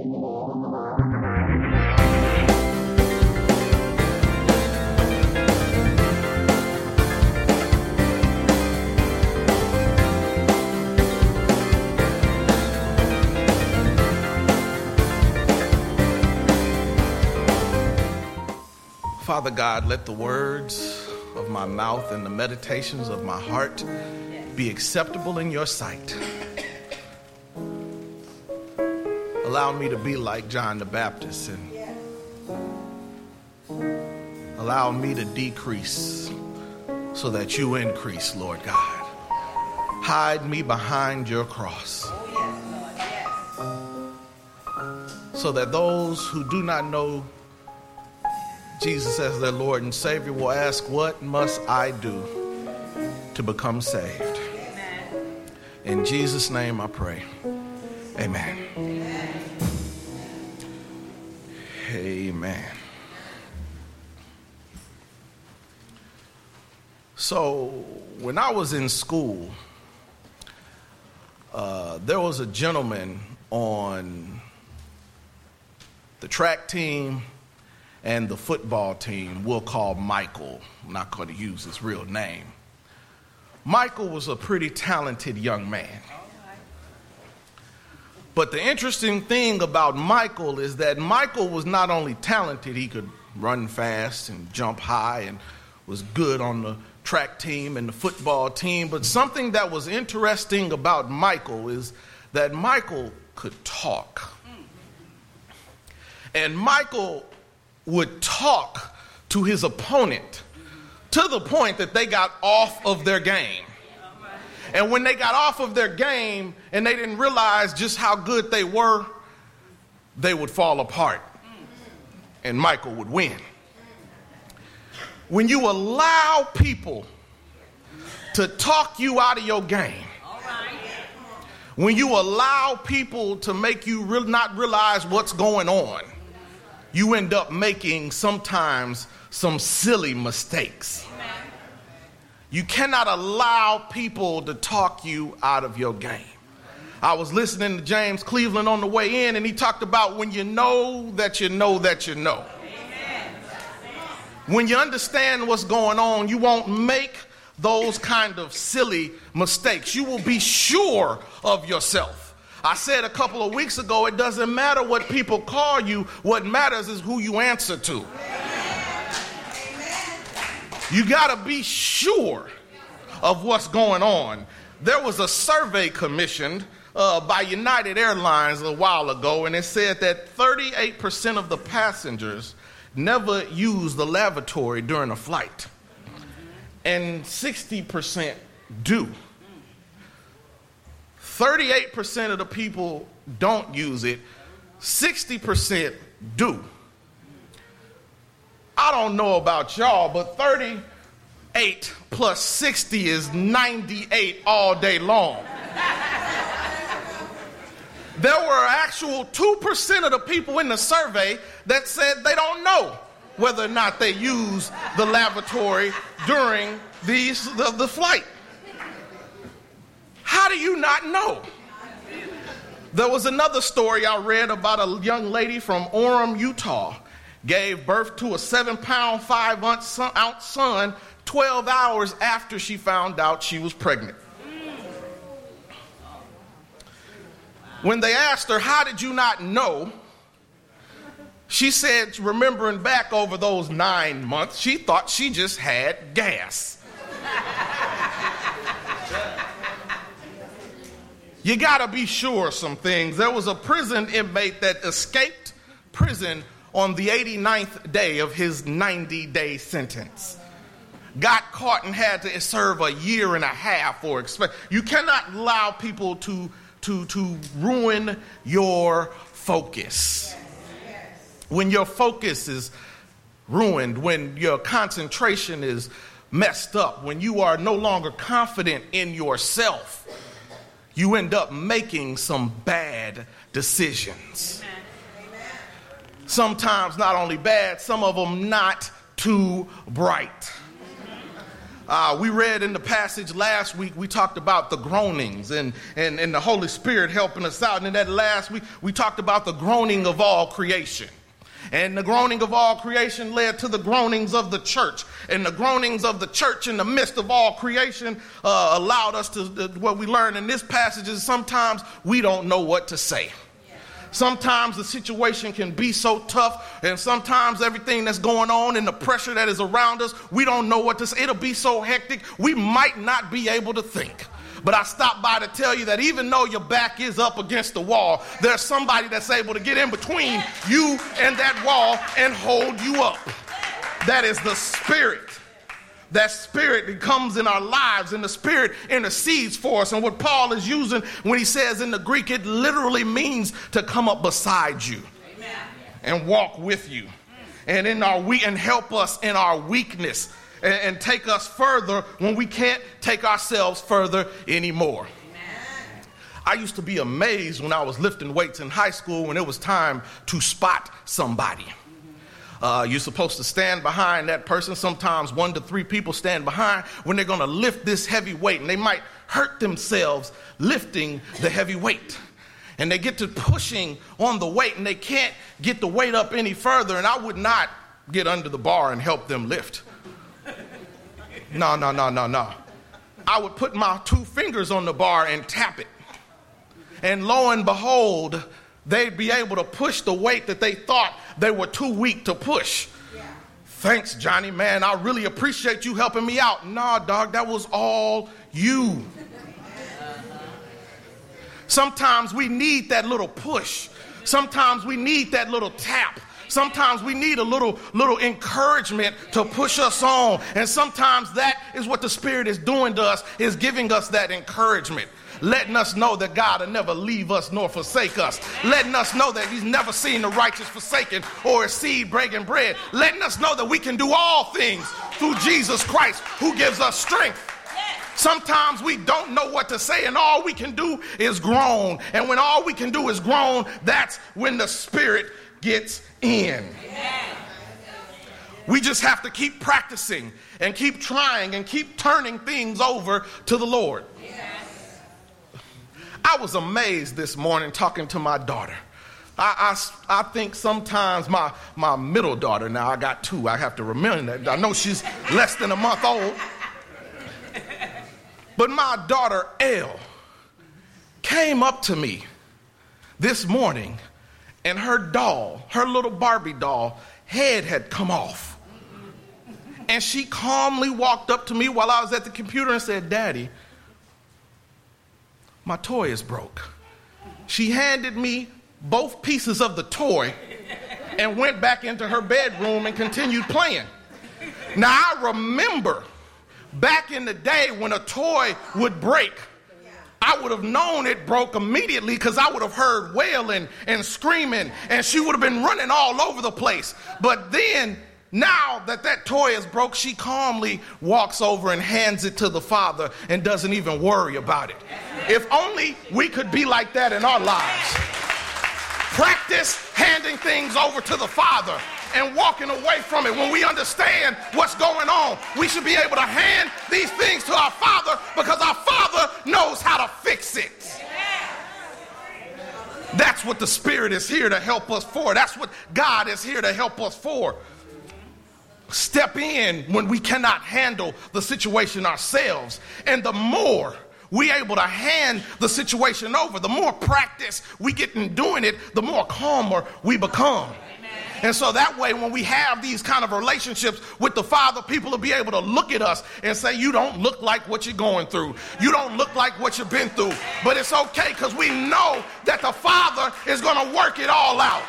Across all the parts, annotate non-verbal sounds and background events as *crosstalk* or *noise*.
Father God, let the words of my mouth and the meditations of my heart be acceptable in your sight. Allow me to be like John the Baptist and allow me to decrease so that you increase, Lord God. Hide me behind your cross so that those who do not know Jesus as their Lord and Savior will ask, What must I do to become saved? In Jesus' name I pray. Amen. Amen. So, when I was in school, uh, there was a gentleman on the track team and the football team we'll call Michael. I'm not going to use his real name. Michael was a pretty talented young man. But the interesting thing about Michael is that Michael was not only talented, he could run fast and jump high and was good on the track team and the football team. But something that was interesting about Michael is that Michael could talk. And Michael would talk to his opponent to the point that they got off of their game. And when they got off of their game and they didn't realize just how good they were, they would fall apart. And Michael would win. When you allow people to talk you out of your game, when you allow people to make you re- not realize what's going on, you end up making sometimes some silly mistakes. You cannot allow people to talk you out of your game. I was listening to James Cleveland on the way in, and he talked about when you know that you know that you know. When you understand what's going on, you won't make those kind of silly mistakes. You will be sure of yourself. I said a couple of weeks ago, it doesn't matter what people call you, what matters is who you answer to. You got to be sure of what's going on. There was a survey commissioned uh, by United Airlines a while ago, and it said that 38% of the passengers never use the lavatory during a flight, and 60% do. 38% of the people don't use it, 60% do. I don't know about y'all, but 38 plus 60 is 98 all day long. there were actual 2% of the people in the survey that said they don't know whether or not they use the lavatory during these, the, the flight. How do you not know? There was another story I read about a young lady from Orem, Utah, gave birth to a seven pound, five ounce son 12 hours after she found out she was pregnant. When they asked her, How did you not know? She said, remembering back over those nine months, she thought she just had gas. you got to be sure of some things. There was a prison inmate that escaped prison on the 89th day of his 90 day sentence. Got caught and had to serve a year and a half for expect. You cannot allow people to, to, to ruin your focus. When your focus is ruined, when your concentration is messed up, when you are no longer confident in yourself, you end up making some bad decisions. Sometimes not only bad, some of them not too bright. Uh, we read in the passage last week, we talked about the groanings and, and, and the Holy Spirit helping us out. And in that last week, we talked about the groaning of all creation. And the groaning of all creation led to the groanings of the church. And the groanings of the church in the midst of all creation uh, allowed us to, uh, what we learn in this passage is sometimes we don't know what to say. Sometimes the situation can be so tough, and sometimes everything that's going on and the pressure that is around us, we don't know what to say. It'll be so hectic, we might not be able to think. But I stopped by to tell you that even though your back is up against the wall, there's somebody that's able to get in between you and that wall and hold you up. That is the Spirit. That Spirit that comes in our lives, and the Spirit intercedes for us. And what Paul is using when he says in the Greek, it literally means to come up beside you Amen. and walk with you. And in our we and help us in our weakness and, and take us further when we can't take ourselves further anymore. I used to be amazed when I was lifting weights in high school when it was time to spot somebody. Uh, you're supposed to stand behind that person. Sometimes one to three people stand behind when they're going to lift this heavy weight, and they might hurt themselves lifting the heavy weight. And they get to pushing on the weight, and they can't get the weight up any further. And I would not get under the bar and help them lift. No, no, no, no, no. I would put my two fingers on the bar and tap it. And lo and behold, they'd be able to push the weight that they thought they were too weak to push. Yeah. Thanks, Johnny, man. I really appreciate you helping me out. Nah, dog, that was all you. Uh-huh. Sometimes we need that little push. Sometimes we need that little tap. Sometimes we need a little, little encouragement to push us on. And sometimes that is what the Spirit is doing to us, is giving us that encouragement letting us know that God will never leave us nor forsake us, letting us know that He's never seen the righteous forsaken or a seed breaking bread, letting us know that we can do all things through Jesus Christ who gives us strength. Sometimes we don't know what to say, and all we can do is groan. And when all we can do is groan, that's when the Spirit gets in. We just have to keep practicing and keep trying and keep turning things over to the Lord. I was amazed this morning talking to my daughter. I, I, I, think sometimes my, my middle daughter, now I got two, I have to remember that. I know she's less than a month old. But my daughter, Elle, came up to me this morning and her doll, her little Barbie doll, head had come off. And she calmly walked up to me while I was at the computer and said, Daddy, my toy is broke. She handed me both pieces of the toy and went back into her bedroom and continued playing. Now, I remember back in the day when a toy would break I would have known it broke immediately because I would have heard wailing and screaming, and she would have been running all over the place. But then, now that that toy is broke, she calmly walks over and hands it to the father and doesn't even worry about it. If only we could be like that in our lives. Practice handing things over to the father and walking away from it. When we understand what's going on, we should be able to hand these things to our Father because our Father knows how to fix it. That's what the Spirit is here to help us for. That's what God is here to help us for. Step in when we cannot handle the situation ourselves. And the more we able to hand the situation over, the more practice we get in doing it, the more calmer we become. And so that way, when we have these kind of relationships with the Father, people will be able to look at us and say, You don't look like what you're going through. You don't look like what you've been through. But it's okay because we know that the Father is going to work it all out.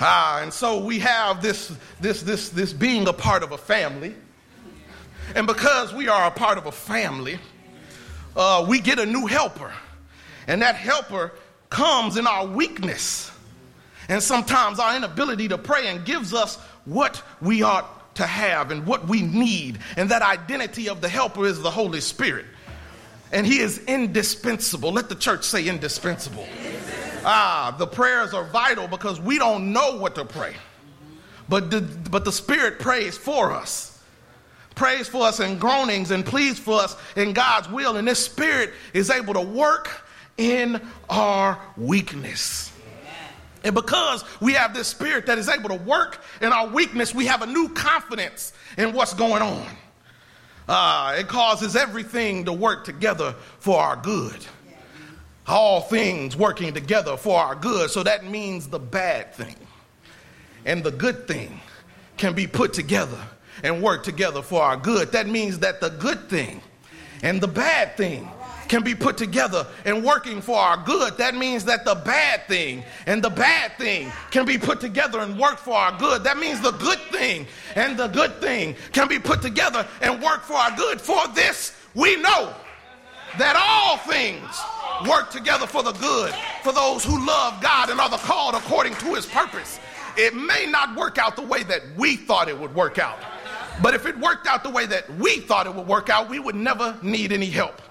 Ah, and so we have this, this, this, this being a part of a family. And because we are a part of a family, uh, we get a new helper. And that helper comes in our weakness and sometimes our inability to pray and gives us what we ought to have and what we need. And that identity of the helper is the Holy Spirit. And he is indispensable. Let the church say indispensable. Ah, the prayers are vital because we don't know what to pray. but the, but the Spirit prays for us. Prays for us in groanings and pleads for us in God's will. And this Spirit is able to work in our weakness. And because we have this spirit that is able to work in our weakness, we have a new confidence in what's going on. Uh, it causes everything to work together for our good. All things working together for our good. So that means the bad thing and the good thing can be put together and work together for our good. That means that the good thing and the bad thing can be put together and working for our good. That means that the bad thing and the bad thing can be put together and work for our good. That means the good thing and the good thing can be put together and work for our good. For this, we know that all things work together for the good for those who love God and are the called according to his purpose. It may not work out the way that we thought it would work out. But if it worked out the way that we thought it would work out, we would never need any help.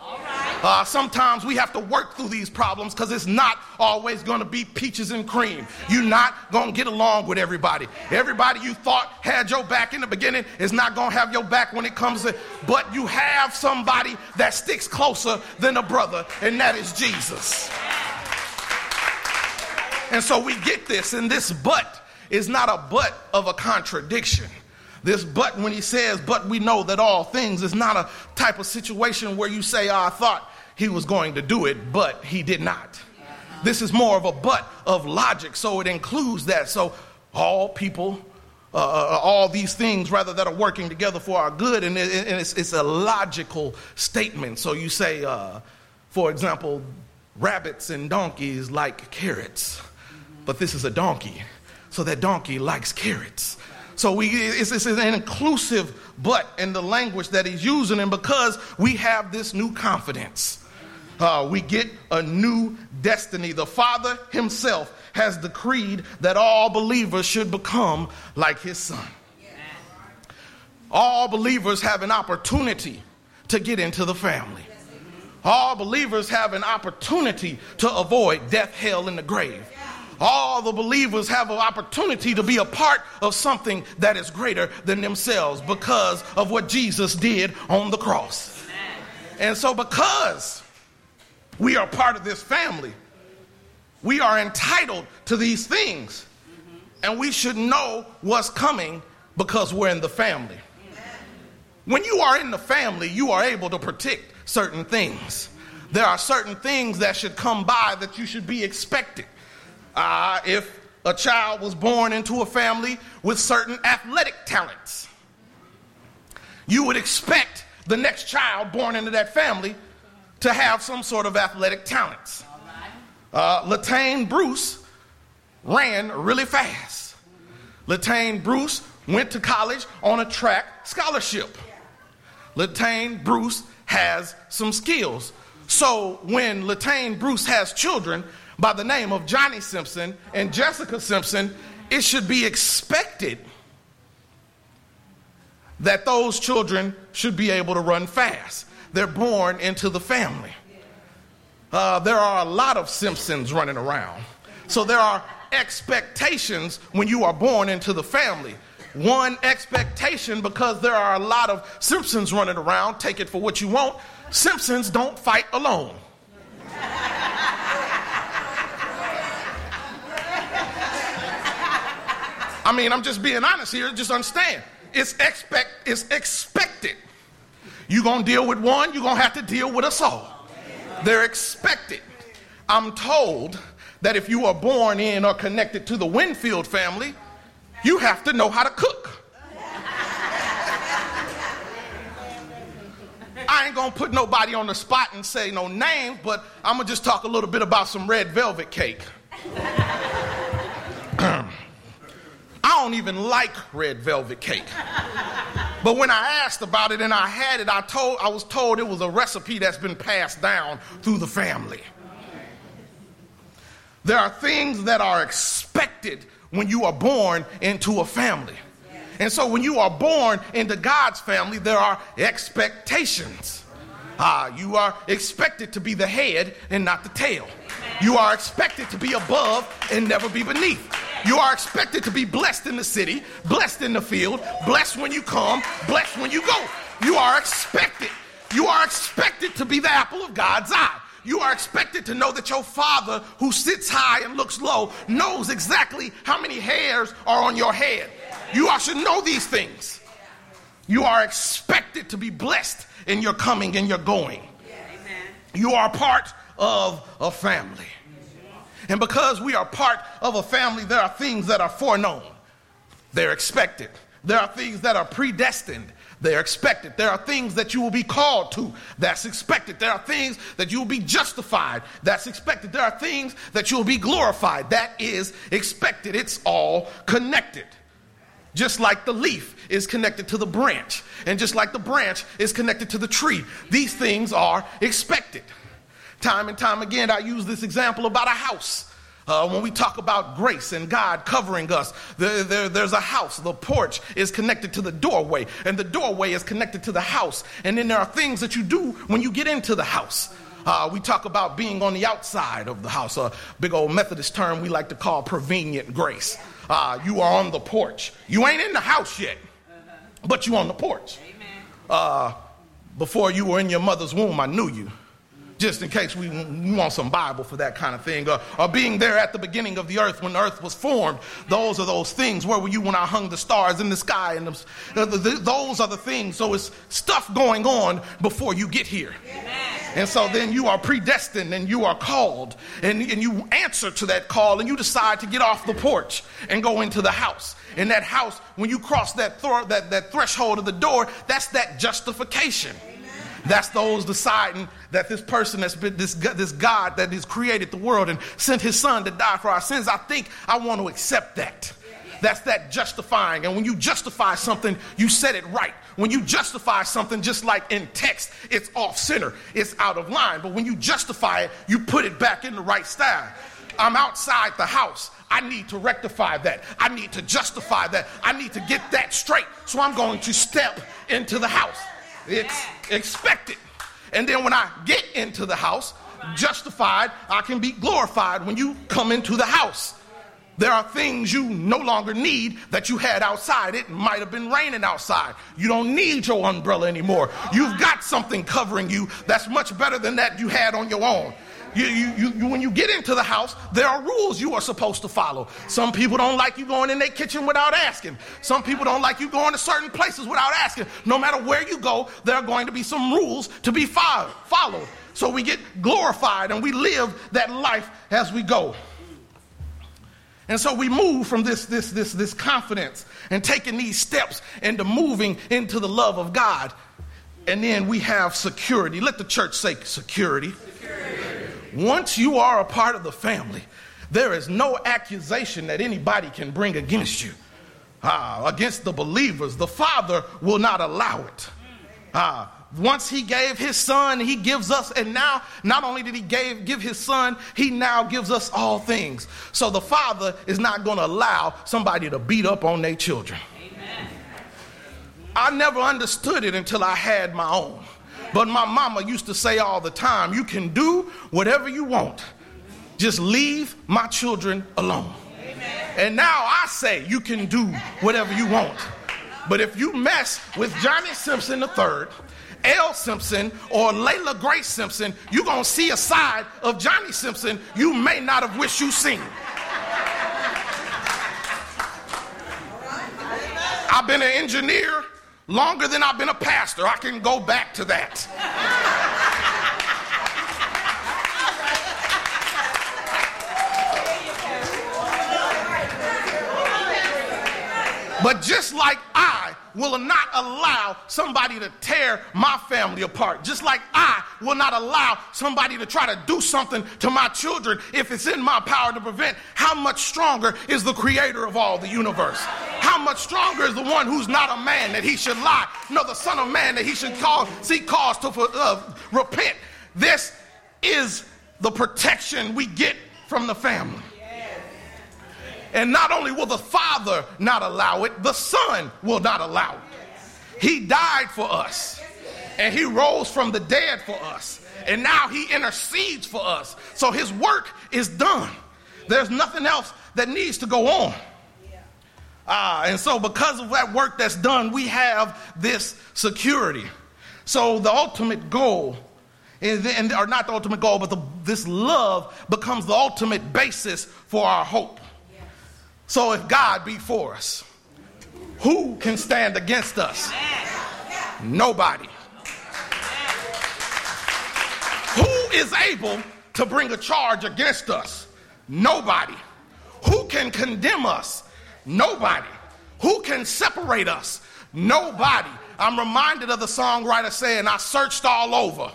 Uh, sometimes we have to work through these problems because it's not always going to be peaches and cream. You're not going to get along with everybody. Everybody you thought had your back in the beginning is not going to have your back when it comes to, but you have somebody that sticks closer than a brother, and that is Jesus. And so we get this, and this but is not a but of a contradiction. This but when he says, but we know that all things is not a type of situation where you say, oh, I thought he was going to do it, but he did not. This is more of a but of logic, so it includes that. So all people, uh, uh, all these things, rather, that are working together for our good, and, it, and it's, it's, a logical statement. So you say, uh, for example, rabbits and donkeys like carrots, but this is a donkey, so that donkey likes carrots. So we, it's, it's, an inclusive but in the language that he's using, and because we have this new confidence, uh, we get a new destiny. The Father Himself has decreed that all believers should become like His Son. All believers have an opportunity to get into the family. All believers have an opportunity to avoid death, hell, and the grave all the believers have an opportunity to be a part of something that is greater than themselves because of what Jesus did on the cross. And so, because we are part of this family, we are entitled to these things. And we should know what's coming because we're in the family. When you are in the family, you are able to predict certain things. There are certain things that should come by that you should be expecting. Uh, if a child was born into a family with certain athletic talents, you would expect the next child born into that family to have some sort of athletic talents. Uh, Latane Bruce ran really fast. Latane Bruce went to college on a track scholarship. Latane Bruce has some skills. So when Latane Bruce has children, by the name of Johnny Simpson and Jessica Simpson, it should be expected that those children should be able to run fast. They're born into the family. Uh, there are a lot of Simpsons running around. So there are expectations when you are born into the family. One expectation, because there are a lot of Simpsons running around, take it for what you want. Simpsons don't fight alone. I mean, I'm just being honest here. Just understand. It's expect it's expected. You're gonna deal with one, you're gonna have to deal with us all. They're expected. I'm told that if you are born in or connected to the Winfield family, you have to know how to cook. I ain't gonna put nobody on the spot and say no names, but I'm gonna just talk a little bit about some red velvet cake. I don't even like red velvet cake. *laughs* But when I asked about it and I had it, I told I was told it was a recipe that's been passed down through the family. There are things that are expected when you are born into a family. And so when you are born into God's family, there are expectations. Uh, you are expected to be the head and not the tail. You are expected to be above and never be beneath. You are expected to be blessed in the city, blessed in the field, blessed when you come, blessed when you go. You are expected. You are expected to be the apple of God's eye. You are expected to know that your father, who sits high and looks low, knows exactly how many hairs are on your head. You are, should know these things. You are expected to be blessed in your coming and your going. You are part of a family. And because we are part of a family, there are things that are foreknown. They're expected. There are things that are predestined. They're expected. There are things that you will be called to. That's expected. There are things that you will be justified. That's expected. There are things that you will be glorified. That is expected. It's all connected. Just like the leaf is connected to the branch, and just like the branch is connected to the tree, these things are expected. Time and time again, I use this example about a house. Uh, when we talk about grace and God covering us, there, there, there's a house. The porch is connected to the doorway, and the doorway is connected to the house. And then there are things that you do when you get into the house. Uh, we talk about being on the outside of the house, a big old Methodist term we like to call prevenient grace. Uh, you are on the porch. You ain't in the house yet, but you on the porch. Uh, before you were in your mother's womb, I knew you just in case we, want some Bible for that kind of thing. Or, or, being there at the beginning of the earth when the earth was formed. Those are those things. Where were you when I hung the stars in the sky? And the, the, the, those are the things. So it's stuff going on before you get here. And so then you are predestined and you are called and, and you answer to that call and you decide to get off the porch and go into the house. In that house, when you cross that, th- that, that threshold of the door, that's that justification. That's those deciding that this person that's been this, this God that has created the world and sent his son to die for our sins. I think I want to accept that. That's that justifying. And when you justify something, you set it right. When you justify something, just like in text, it's off center, it's out of line. But when you justify it, you put it back in the right style. I'm outside the house. I need to rectify that. I need to justify that. I need to get that straight. So I'm going to step into the house. It's expected. And then when I get into the house, justified, I can be glorified when you come into the house. There are things you no longer need that you had outside. It might have been raining outside. You don't need your umbrella anymore. You've got something covering you that's much better than that you had on your own. You, you, you, when you get into the house, there are rules you are supposed to follow. Some people don't like you going in their kitchen without asking. Some people don't like you going to certain places without asking. No matter where you go, there are going to be some rules to be followed. So we get glorified and we live that life as we go. And so we move from this, this, this, this confidence and taking these steps into moving into the love of God. And then we have security. Let the church say security. Once you are a part of the family, there is no accusation that anybody can bring against you. Uh, against the believers, the Father will not allow it. Uh, once he gave his son, he gives us, and now not only did he gave, give his son, he now gives us all things. So the father is not going to allow somebody to beat up on their children. Amen. I never understood it until I had my own. But my mama used to say all the time, you can do whatever you want. Just leave my children alone. Amen. And now I say you can do whatever you want. But if you mess with Johnny Simpson III, L. Simpson, or Layla Grace Simpson, you're going to see a side of Johnny Simpson you may not have wished you seen. I've been an engineer longer than I've been a pastor. I can go back to that. But just like I will not allow somebody to tear my family apart, just like I will not allow somebody to try to do something to my children if it's in my power to prevent, how much stronger is the creator of all the universe? How much stronger is the one who's not a man that he should lie, nor the son of man that he should call, seek cause to uh, repent? This is the protection we get from the family. And not only will the Father not allow it, the Son will not allow it. He died for us, and He rose from the dead for us, and now He intercedes for us. So His work is done. There's nothing else that needs to go on. Uh, and so, because of that work that's done, we have this security. So, the ultimate goal, and, or not the ultimate goal, but the, this love becomes the ultimate basis for our hope. So, if God be for us, who can stand against us? Nobody. Is able to bring a charge against us? Nobody. Who can condemn us? Nobody. Who can separate us? Nobody. I'm reminded of the songwriter saying, I searched all over,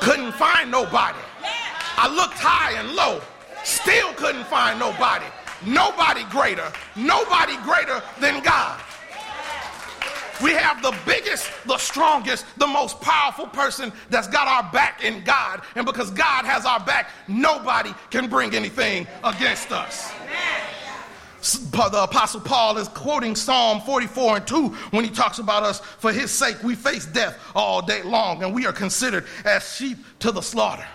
couldn't find nobody. I looked high and low, still couldn't find nobody. Nobody greater, nobody greater than God. We have the biggest, the strongest, the most powerful person that's got our back in God. And because God has our back, nobody can bring anything against us. The Apostle Paul is quoting Psalm 44 and 2 when he talks about us. For his sake, we face death all day long, and we are considered as sheep to the slaughter.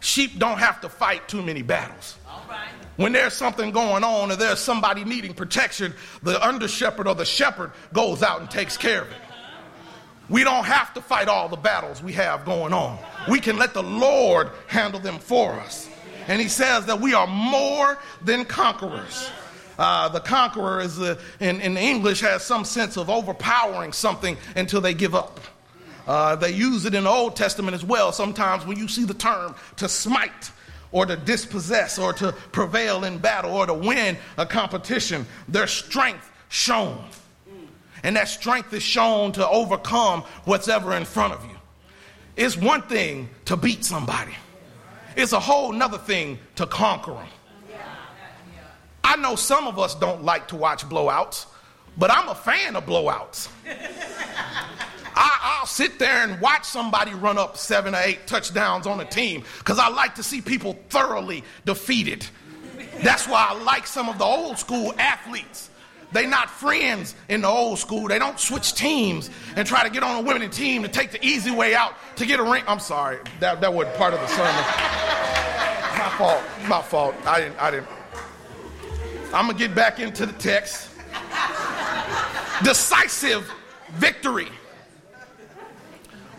Sheep don't have to fight too many battles. When there's something going on or there's somebody needing protection, the under shepherd or the shepherd goes out and takes care of it. We don't have to fight all the battles we have going on. We can let the Lord handle them for us. And he says that we are more than conquerors. Uh, the conqueror is uh, in, in English has some sense of overpowering something until they give up. Uh, they use it in the Old Testament as well. Sometimes when you see the term to smite, or to dispossess or to prevail in battle or to win a competition. Their strength shown. And that strength is shown to overcome what's ever in front of you. It's one thing to beat somebody, it's a whole nother thing to conquer them. I know some of us don't like to watch blowouts, but I'm a fan of blowouts. *laughs* Sit there and watch somebody run up seven or eight touchdowns on a team because I like to see people thoroughly defeated. That's why I like some of the old school athletes. They not friends in the old school. They don't switch teams and try to get on a winning team to take the easy way out to get a ring. I'm sorry, that, that wasn't part of the sermon. My fault. My fault. I didn't. I didn't. I'm gonna get back into the text. Decisive victory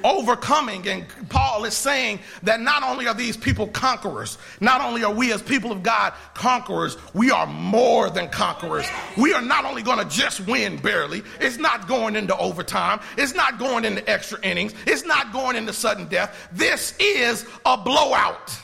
overcoming. And Paul is saying that not only are these people conquerors, not only are we as people of God conquerors, we are more than conquerors. We are not only going to just win barely, it's not going into overtime, it's not going into extra innings, it's not going into sudden death. This is a blowout.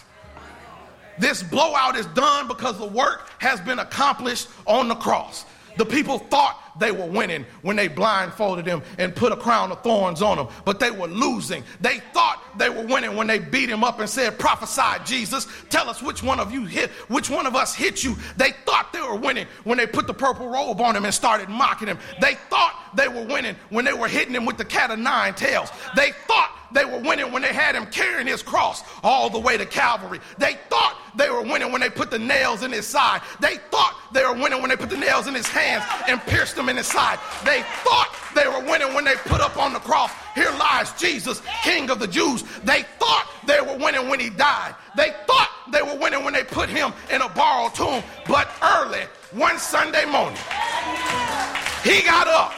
This blowout is done because the work has been accomplished on the cross. The people thought they were winning when they blindfolded him and put a crown of thorns on him, but they were losing. They thought they were winning when they beat him up and said, Prophesy, Jesus, tell us which one of you hit, which one of us hit you. They thought they were winning when they put the purple robe on him and started mocking him. They thought they were winning when they were hitting him with the cat of nine tails. They thought they were winning when they had him carrying his cross all the way to Calvary. They thought they were winning when they put the nails in his side. They thought they were winning when they put the nails in his hands and pierced them in his side. They thought they were winning when they put up on the cross, Here lies Jesus, King of the Jews. They thought they were winning when he died. They thought they were winning when they put him in a borrowed tomb. But early, one Sunday morning, he got up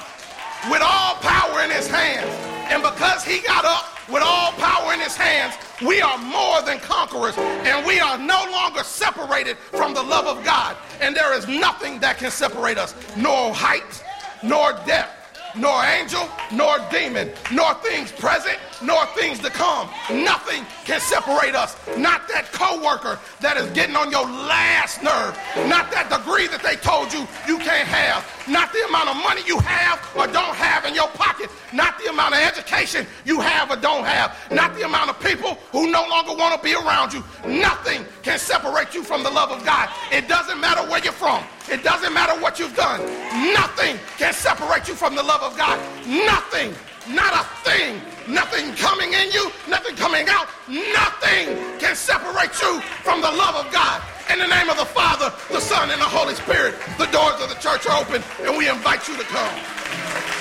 with all power in his hands. And because he got up with all power in his hands, we are more than conquerors and we are no longer separated from the love of God. And there is nothing that can separate us, nor height, nor depth, nor angel, nor demon, nor things present, nor things to come. Nothing can separate us. Not that coworker that is getting on your last nerve. Not that degree that they told you you can't have. Not the amount of money you have or don't have in your pocket. Not the amount of education you have or don't have. Not the amount of people who no longer want to be around you. Nothing can separate you from the love of God. It doesn't matter where you're from. It doesn't matter what you've done. Nothing can separate you from the love of God. Nothing. Not a thing. Nothing coming in you, nothing coming out. Nothing can separate you from the love of God. In the name of the Father, the Son, and the Holy Spirit, the doors of the church are open, and we invite you to come.